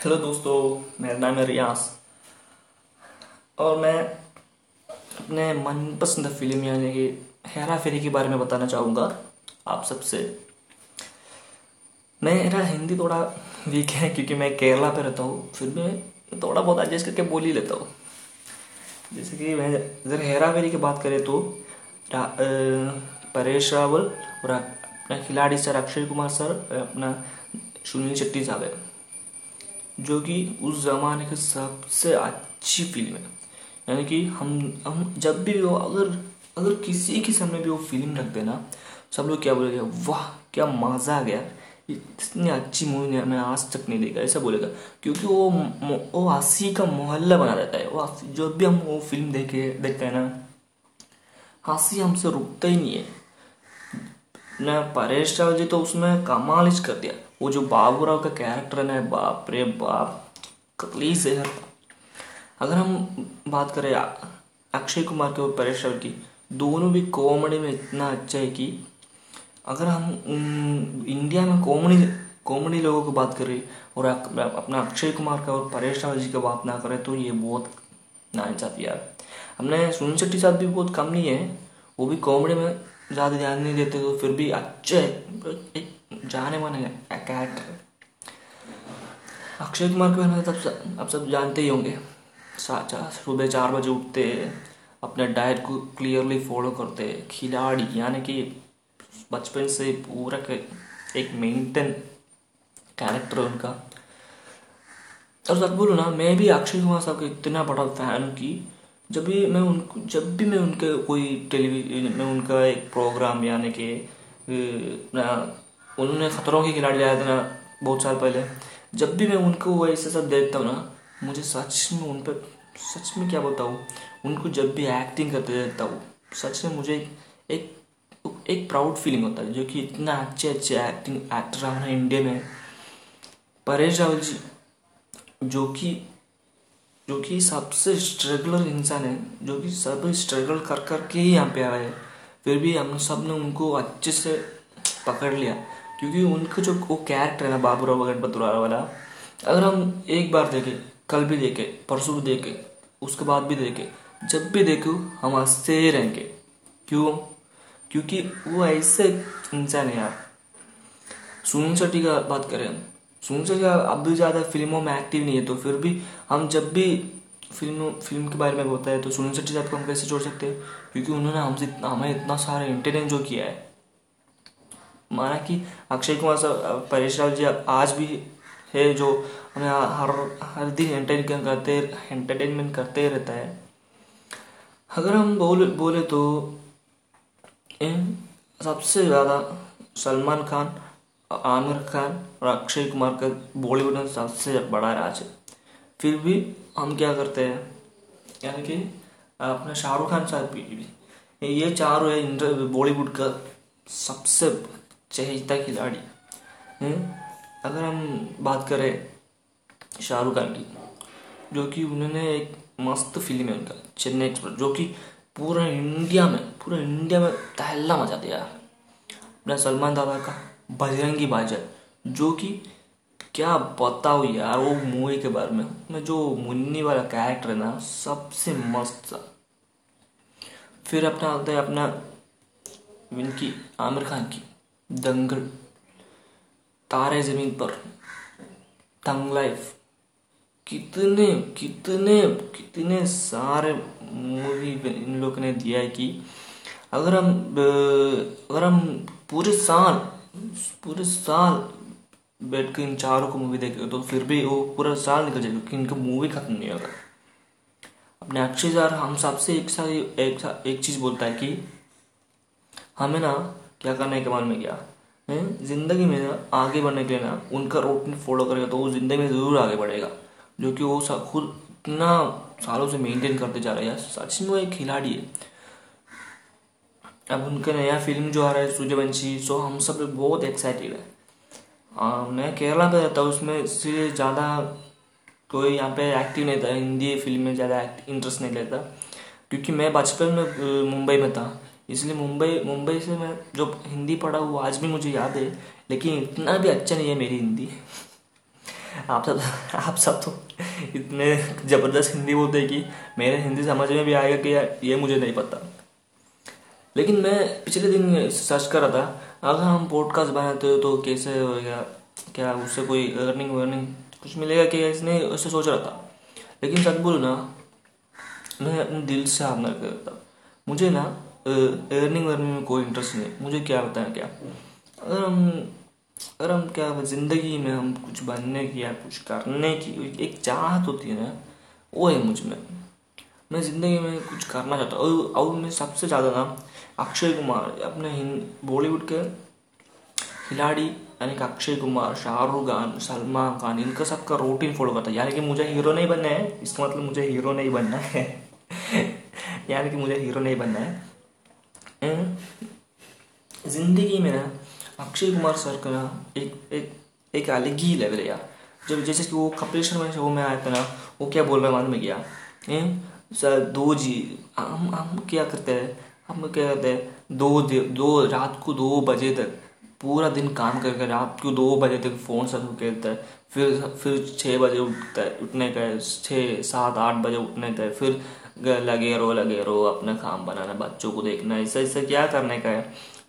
Hello दोस्तों, मेरा नाम है रियास और मैं अपने मनपसंद फ़िल्म यानी कि हेरा फेरी के बारे में बताना चाहूँगा आप सबसे। मेरा हिंदी थोड़ा वीक है क्योंकि मैं केरला पे रहता हूँ, फिर भी मैं थोड़ा बहुत एडजस्ट करके बोल ही लेता हूँ। जैसे कि मैं अगर हेरा फेरी की बात करें तो परेश रावल और अपना खिलाड़ी सर अक्षय कुमार सर, अपना सुनील शेट्टी साहब है। जो कि उस जमाने की सबसे अच्छी फ़िल्म है। यानी कि हम हम जब भी वो अगर अगर किसी के सामने भी वो फ़िल्म रख देना, सब लोग क्या बोलेगा, वाह, क्या मज़ा आ गया। इतनी अच्छी मूवी मैं आज तक नहीं देखा। ऐसा बोलेगा। क्योंकि वो वो हँसी का मोहल्ला बना रहता है। वो जब भी हम वो फ़िल्म देखे, देखते हैं ना, हँसी हमसे रुकता ही नहीं है। ना परेश रावल जी तो उसमें कमाल कर दिया। वो जो बाबूराव का कैरेक्टर है ना बाप रे बाप जहर। था अगर हम बात करें अक्षय कुमार के और परेश रावल की, दोनों भी कॉमेडी में इतना अच्छा है कि अगर हम इंडिया में कॉमेडी कॉमेडी लोगों की बात करें और अपना अक्षय कुमार का और परेश रावल जी की बात ना करें तो ये बहुत नाइंसाफी यार हमने सुनील शेट्टी साहब भी बहुत कम नहीं है, वो भी कॉमेडी में ज़्यादा ध्यान नहीं देते तो फिर भी अच्छे जाने माने कैरेक्टर अक्षय कुमार के बारे में तब आप सब जानते ही होंगे। सुबह चार बजे उठते, अपने डाइट को क्लियरली फॉलो करते, खिलाड़ी, यानी कि बचपन से पूरा के- एक मेंटेन कैरेक्टर उनका। और सच बोलूँ ना, मैं भी अक्षय कुमार साहब का इतना बड़ा फ़ैन हूँ कि जब भी मैं उनको जब भी मैं उनके कोई टेलीविज़न में उनका एक प्रोग्राम यानी कि उन्होंने खतरों के खिलाड़ी लाया था ना, बहुत साल पहले, जब भी मैं उनको ऐसे सब देखता हूँ ना, मुझे सच में उन पर सच में क्या बताऊँ, उनको जब भी एक्टिंग करते देखता हूँ, सच में मुझे एक एक प्राउड फीलिंग होता है, जो कि इतना अच्छे अच्छे एक्टिंग एक्टर हमारे इंडिया में, परेश रावल जी, जो कि जो कि सबसे स्ट्रगलर इंसान है जो कि सब स्ट्रगल कर कर के ही यहाँ पे आए हैं। फिर भी हम सबने उनको अच्छे से पकड़ लिया, क्योंकि उनका जो वो कैरेक्टर है ना, बाबूराव गणपतुरा वाला, अगर हम एक बार देखें, कल भी देखे, परसों भी देखे, उसके बाद भी देखे, जब भी देखो हम हँसते ही रहेंगे। क्यों? क्योंकि वो ऐसे इंसान है यार। सुनील शेट्टी का बात करें हम शेट्टी का अब भी ज़्यादा फ़िल्मों में एक्टिव नहीं है तो फिर भी हम जब भी फ़िल्म फ़िल्म के बारे में होता है तो सुनील शेट्टी साहब को हम कैसे छोड़ सकते हैं? क्योंकि उन्होंने हमसे इतना, हमें इतना सारा एंटरटेन जो किया है। माना कि अक्षय कुमार साहब परेश रावल जी आज भी है जो हमें हर हर दिन एंटरटेन करते एंटरटेनमेंट करते रहता है। अगर हम बोले बोले तो सबसे ज़्यादा सलमान खान आमिर खान और अक्षय कुमार का बॉलीवुड में सबसे बड़ा राज है। फिर भी हम क्या करते हैं? यानी कि अपने शाहरुख खान साहब भी। ये चारों है बॉलीवुड का सबसे चहेता खिलाड़ी? अगर हम बात करें शाहरुख खान की, जो कि उन्होंने एक मस्त फ़िल्म है उनका, चेन्नई एक्सप्रेस, जो कि पूरा इंडिया में, पूरा इंडिया में तहल्ला मचा दिया अपना सलमान दादा का बजरंगी भाईजान जो कि क्या बताओ यार, वो मूवी के बारे में। मैं जो मुन्नी वाला कैरेक्टर है ना, सबसे मस्त था। फिर अपना आता है अपना इनकी, आमिर खान की, दंगल। तारे ज़मीन पर। तंग लाइफ कितने कितने कितने सारे मूवी इन लोग ने दिया है कि अगर हम अगर हम पूरे साल पूरे साल बैठ के इन चारों को मूवी देखे तो फिर भी वो पूरा साल निकल जाएगा, क्योंकि इनका मूवी खत्म नहीं होगा। अपने अक्षय सर हम सबसे एक साथ एक साथ, एक चीज़ बोलता है कि हमें ना क्या करना है कमाल में क्या? है? ज़िंदगी में ना आगे बढ़ने के लिए ना उनका रूटीन फॉलो करेगा तो वो ज़िंदगी में ज़रूर आगे बढ़ेगा। जो कि वो खुद इतना सालों से मेंटेन करते जा रहे हैं। सच में वो एक खिलाड़ी है। अब उनका नया फ़िल्म जो आ रहा है सूर्यवंशी सो हम सब बहुत एक्साइटेड है। आ, मैं केरला पे रहता हूँ उसमें से ज़्यादा कोई यहाँ पे एक्टिव नहीं था हिंदी फ़िल्म में ज़्यादा इंटरेस्ट नहीं लेता क्योंकि मैं बचपन में मुंबई में था इसलिए मुंबई मुंबई से मैं जो हिंदी पढ़ा वो आज भी मुझे याद है लेकिन इतना भी अच्छा नहीं है मेरी हिंदी। आप सब आप सब तो इतने ज़बरदस्त हिंदी बोलते हैं कि मेरे हिंदी समझ में भी आएगा कि ये मुझे नहीं पता। लेकिन मैं पिछले दिन सर्च कर रहा था, अगर हम पॉडकास्ट बनाते हो तो कैसे होगा क्या उससे कोई अर्निंग वर्निंग कुछ मिलेगा क्या? इसने ऐसे सोच रहा था। लेकिन सच बोलू ना, मैं अपने दिल से नहीं करता मुझे ना अर्निंग वर्निंग में कोई इंटरेस्ट नहीं मुझे क्या बताया क्या? अगर हम अगर हम क्या ज़िंदगी में हम कुछ बनने की या कुछ करने की एक चाहत होती है ना, वो है मुझमें। मैं ज़िंदगी में कुछ करना चाहता हूँ। और, मैं सबसे ज़्यादा ना अक्षय कुमार अपने बॉलीवुड के खिलाड़ी यानी कि अक्षय कुमार शाहरुख खान सलमान खान इनका सबका रूटीन फॉलो करता है। यानी कि मुझे हीरो नहीं बनना है इसका मतलब मुझे हीरो नहीं बनना है। यानी कि मुझे हीरो नहीं बनना है। ज़िंदगी में ना अक्षय कुमार सर का ना एक एक एक अलग ही लेवल है यार। जब जैसे कि वो कपिल शर्मा शो में आया था ना वो क्या बोल रहा है मालूम है क्या सर दो जी, हम हम क्या करते हैं? हम क्या करते हैं? दो दो रात को दो बजे तक पूरा दिन काम करके रात को दो बजे तक फ़ोन सब खेलता है। फिर फिर छः बजे उठता है, उठने का छः सात, आठ बजे उठने का है। फिर लगे रहो लगे रहो, अपना काम बनाना, बच्चों को देखना है ऐसा ऐसा क्या करने का है?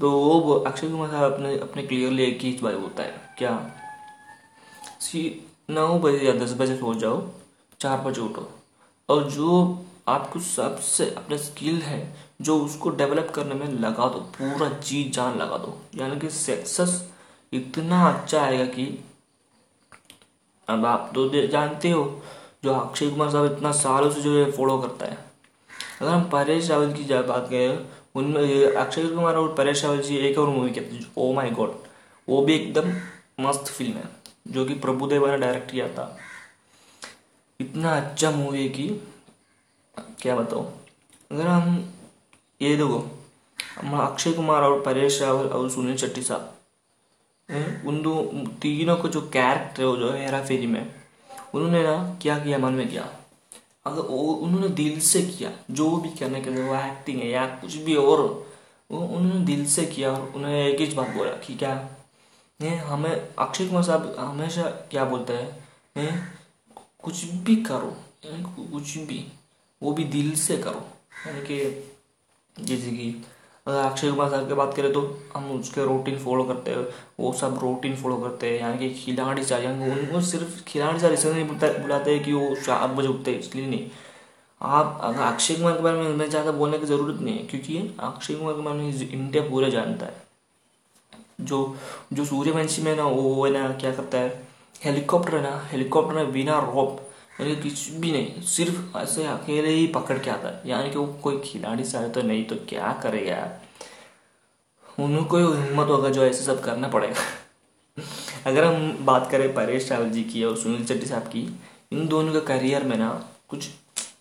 तो वो अक्षय कुमार साहब अपने अपने क्लियरली एक ही बात होता है। क्या? सी, नौ बजे या दस बजे सो जाओ, चार बजे उठो। और जो आपको सबसे, अपना स्किल है, जो उसको डेवलप करने में लगा दो, पूरा जी जान लगा दो। यानी कि सक्सेस इतना अच्छा आएगा कि अब आप तो जानते हो, जो अक्षय कुमार साहब इतना सालों से जो है फॉलो करता है। अगर हम परेश रावल की जब बात करें, उनमें अक्षय कुमार और परेश रावल जी एक और मूवी कहते हैं ओ माई गॉड वो भी एकदम मस्त फ़िल्म है, जो कि प्रभुदेवा ने डायरेक्ट किया था। इतना अच्छा मूवी है कि क्या बताओ अगर हम ये देखो, हम अक्षय कुमार और परेश रावल और सुनील शेट्टी साहब उन दो, तीनों को जो कैरेक्टर है जो हेरा फेरी में, उन्होंने ना क्या किया, मन में किया? अगर उन्होंने दिल से किया, जो भी करने के लिए, वो एक्टिंग है या कुछ भी और, वो उन्होंने दिल से किया और उन्होंने एक ही बात बोला कि क्या? हमें, अक्षय कुमार साहब हमेशा क्या बोलते हैं? कुछ भी करो कुछ भी, वो भी दिल से करो। यानी कि जैसे कि अगर अक्षय कुमार साहब की बात करें तो हम उसके रूटीन फॉलो करते हैं, वो सब रूटीन फॉलो करते हैं, यानी कि खिलाड़ी चाहिए उनको सिर्फ़ खिलाड़ी चाहिए इसलिए नहीं बुलाते हैं कि वो चार बजे उठते हैं, इसलिए नहीं। आप अगर अक्षय कुमार के बारे में मैं ज़्यादा बोलने की ज़रूरत नहीं है, क्योंकि अक्षय कुमार के बारे में इंडिया पूरा जानता है। जो जो सूर्यवंशी में ना, वो है ना, क्या करता है हेलीकॉप्टर है ना, हेलीकॉप्टर में बिना रोप, यानी कुछ भी नहीं, सिर्फ़ ऐसे अकेले ही पकड़ के आता है। यानी कि वो कोई खिलाड़ी से तो नहीं तो क्या करेगा उनको हिम्मत होगा जो ऐसे सब करना पड़ेगा। अगर हम बात करें परेश रावल जी की और सुनील शेट्टी साहब की, इन दोनों का करियर में ना, कुछ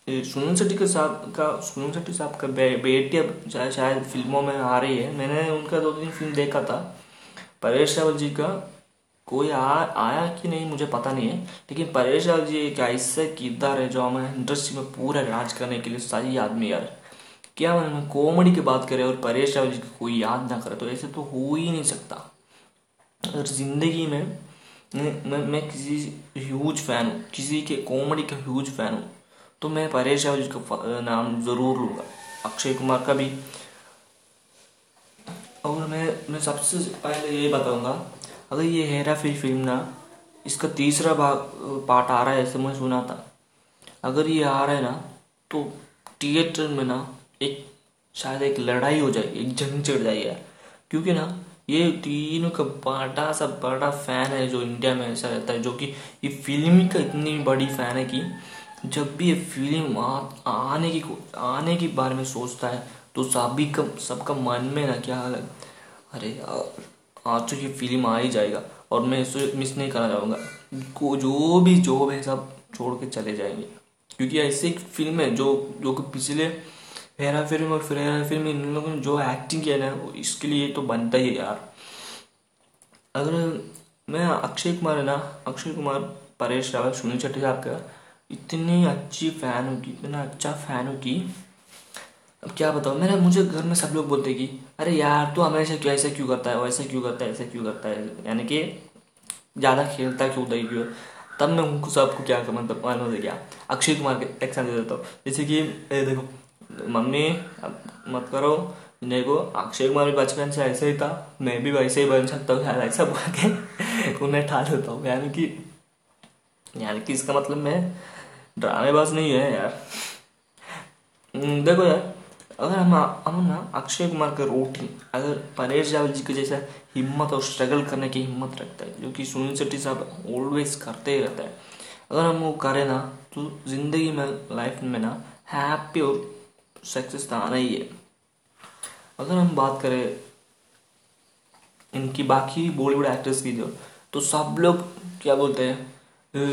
सुनील शेट्टी के साहब का, सुनील शेट्टी साहब का बेटी अब शायद फ़िल्मों में आ रही है। मैंने उनका दो तीन फ़िल्म देखा था। परेश रावल जी का कोई आ, आया कि नहीं मुझे पता नहीं है। लेकिन परेश रावल जी एक ऐसे किरदार है जो हमें इंडस्ट्री में पूरा राज करने के लिए सही आदमी यार। क्या मैं कॉमेडी की बात करें और परेश रावल जी की कोई याद ना करे तो ऐसे तो हो ही नहीं सकता। अगर ज़िंदगी में मैं मैं किसी ह्यूज फ़ैन हूँ किसी के कॉमेडी का ह्यूज फ़ैन हूँ तो मैं परेश रावल जी का नाम ज़रूर लूँगा अक्षय कुमार का भी। और मैं मैं सबसे पहले ये बताऊँगा अगर ये हेरा फेरी फ़िल्म ना। इसका तीसरा भाग पार्ट आ रहा है ऐसे मैं सुना था। अगर ये आ रहा है ना तो थिएटर में ना एक शायद एक लड़ाई हो जाएगी एक जंग चढ़ जाएगी क्योंकि ना ये तीनों का बड़ा सा बड़ा फ़ैन है जो इंडिया में ऐसा रहता है जो कि ये फ़िल्म का इतनी बड़ी फ़ैन है कि जब भी ये फ़िल्म आ, आने की आने के बारे में सोचता है तो सभी का सबका मन में ना क्या है। अरे यार तो ये फ़िल्म आ ही जाएगा और मैं इसे मिस नहीं करना चाहूँगा। को, जो भी जॉब है, सब छोड़ के चले जाएँगे। क्योंकि ऐसी एक फ़िल्म है, जो जो कि पिछले हेरा फ़िल्म और फिर हेरा फ़िल्म इन लोगों ने जो एक्टिंग किया ना इसके लिए तो बनता ही है यार। अगर मैं अक्षय कुमार है ना, अक्षय कुमार, परेश रावल, सुनील शेट्टी साहब का इतनी अच्छी फ़ैन हूँ कि, इतना अच्छा फ़ैन हूँ कि अब क्या बताओ मेरा मुझे घर में सब लोग बोलते कि अरे यार तू हमेशा क्यों ऐसा क्यों करता है? वैसा क्यों करता है? ऐसा क्यों करता है? यानी कि ज़्यादा खेलता क्यों होता क्यों? तब मैं उनको सबको क्या मतलब मालूम है क्या? अक्षय कुमार के एग्ज़ाम दे देता हूँ जैसे कि देखो मम्मी मत करो देखो अक्षय कुमार भी बचपन से ऐसे ही था मैं भी वैसे ही बन सकता हूँ यार ऐसा बोल के उन्हें ठा देता हूँ। यानी कि यानी कि इसका मतलब मैं ड्रामेबाज नहीं है यार। हम्म, देखो यार अगर हम हम ना अक्षय कुमार का रोटी अगर परेश रावल जी के जैसा हिम्मत और स्ट्रगल करने की हिम्मत रखता है, जो कि सुनील शेट्टी साहब ऑलवेज करते ही रहता है, अगर हम वो करें ना तो ज़िंदगी में लाइफ में ना हैप्पी और सक्सेस तो आना ही है। अगर हम बात करें इनकी बाकी बॉलीवुड एक्ट्रेस की जो तो सब लोग क्या बोलते हैं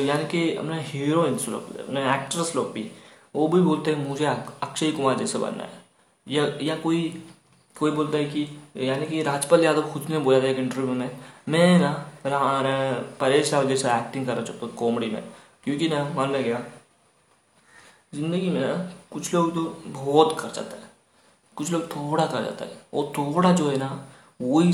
यानी कि अपने हीरोइंस लोग, अपने एक्ट्रेस लोग भी, वो भी बोलते हैं, मुझे अक्षय कुमार जैसे बनना है। या या कोई कोई बोलता है कि, यानी कि राजपाल यादव खुद ने बोला था एक इंटरव्यू में, मैं ना परेश रावल जैसा एक्टिंग करना चाहता हूँ कॉमेडी में। क्योंकि ना, मान में गया ज़िंदगी में ना, कुछ लोग तो बहुत कर जाता है। कुछ लोग थोड़ा कर जाता है। और थोड़ा जो है ना, वही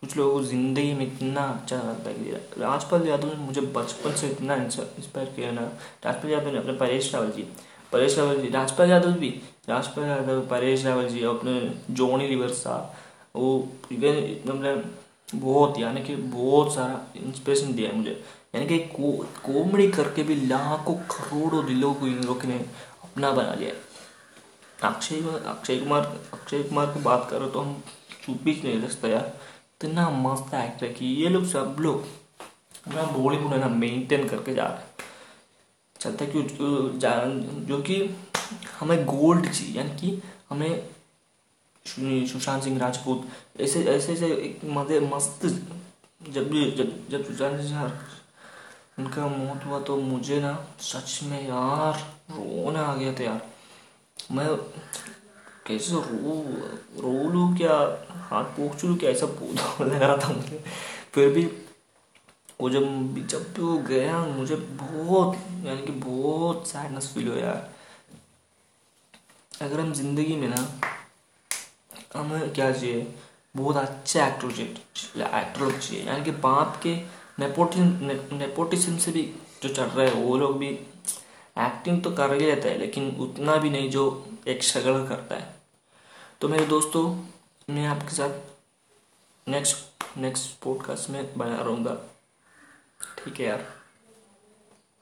कुछ लोगों को ज़िंदगी में इतना अच्छा लगता है कि राजपाल यादव ने मुझे बचपन से इतना इंस्पायर किया ना, राजपाल यादव ने अपने परेश रावल जी परेश रावल जी राजपाल यादव भी राजपाल यादव परेश रावल जी अपने जोनी रिवर्स साहब वो इवन मतलब बहुत यानी कि बहुत सारा इंस्पिरेशन दिया है मुझे। यानी कि को, कॉमेडी करके भी लाखों करोड़ों दिलों को इन लोग ने अपना बना लिया अक्षय अक्षय कुमार अक्षय कुमार की बात करो तो हम चुप भी नहीं रखते यार। इतना मस्त एक्टर कि ये लोग सब लोग अपना बॉलीवुड है ना मेंटेन करके जा रहे हैं। चलता क्यों जो कि हमें गोल्ड चाहिए, यानी कि हमें सुशांत सिंह राजपूत, ऐसे ऐसे ऐसे एक मज़े मस्त जब भी जब सुशांत सिंह उनका मौत हुआ तो मुझे ना सच में यार रोना आ गया था यार। मैं कैसे रो रो लूँ क्या? हाथ पोख लू क्या ऐसा लग रहा था मुझे। फिर भी वो जब जब भी वो गया मुझे बहुत, यानी कि बहुत सैडनेस फील हुआ यार। अगर हम ज़िंदगी में ना, हमें क्या चाहिए? बहुत अच्छे एक्टर चाहिए एक्टर लोग चाहिए। यानी कि बाप के नेपोटिज्म नेपोटिज्म से भी जो चल रहा है, वो लोग भी एक्टिंग तो कर ही लेता है, लेकिन उतना भी नहीं जो एक स्ट्रगल करता है। तो मेरे दोस्तों, मैं आपके साथ नेक्स्ट नेक्स्ट पॉडकास्ट में बना रहूँगा। ठीक है यार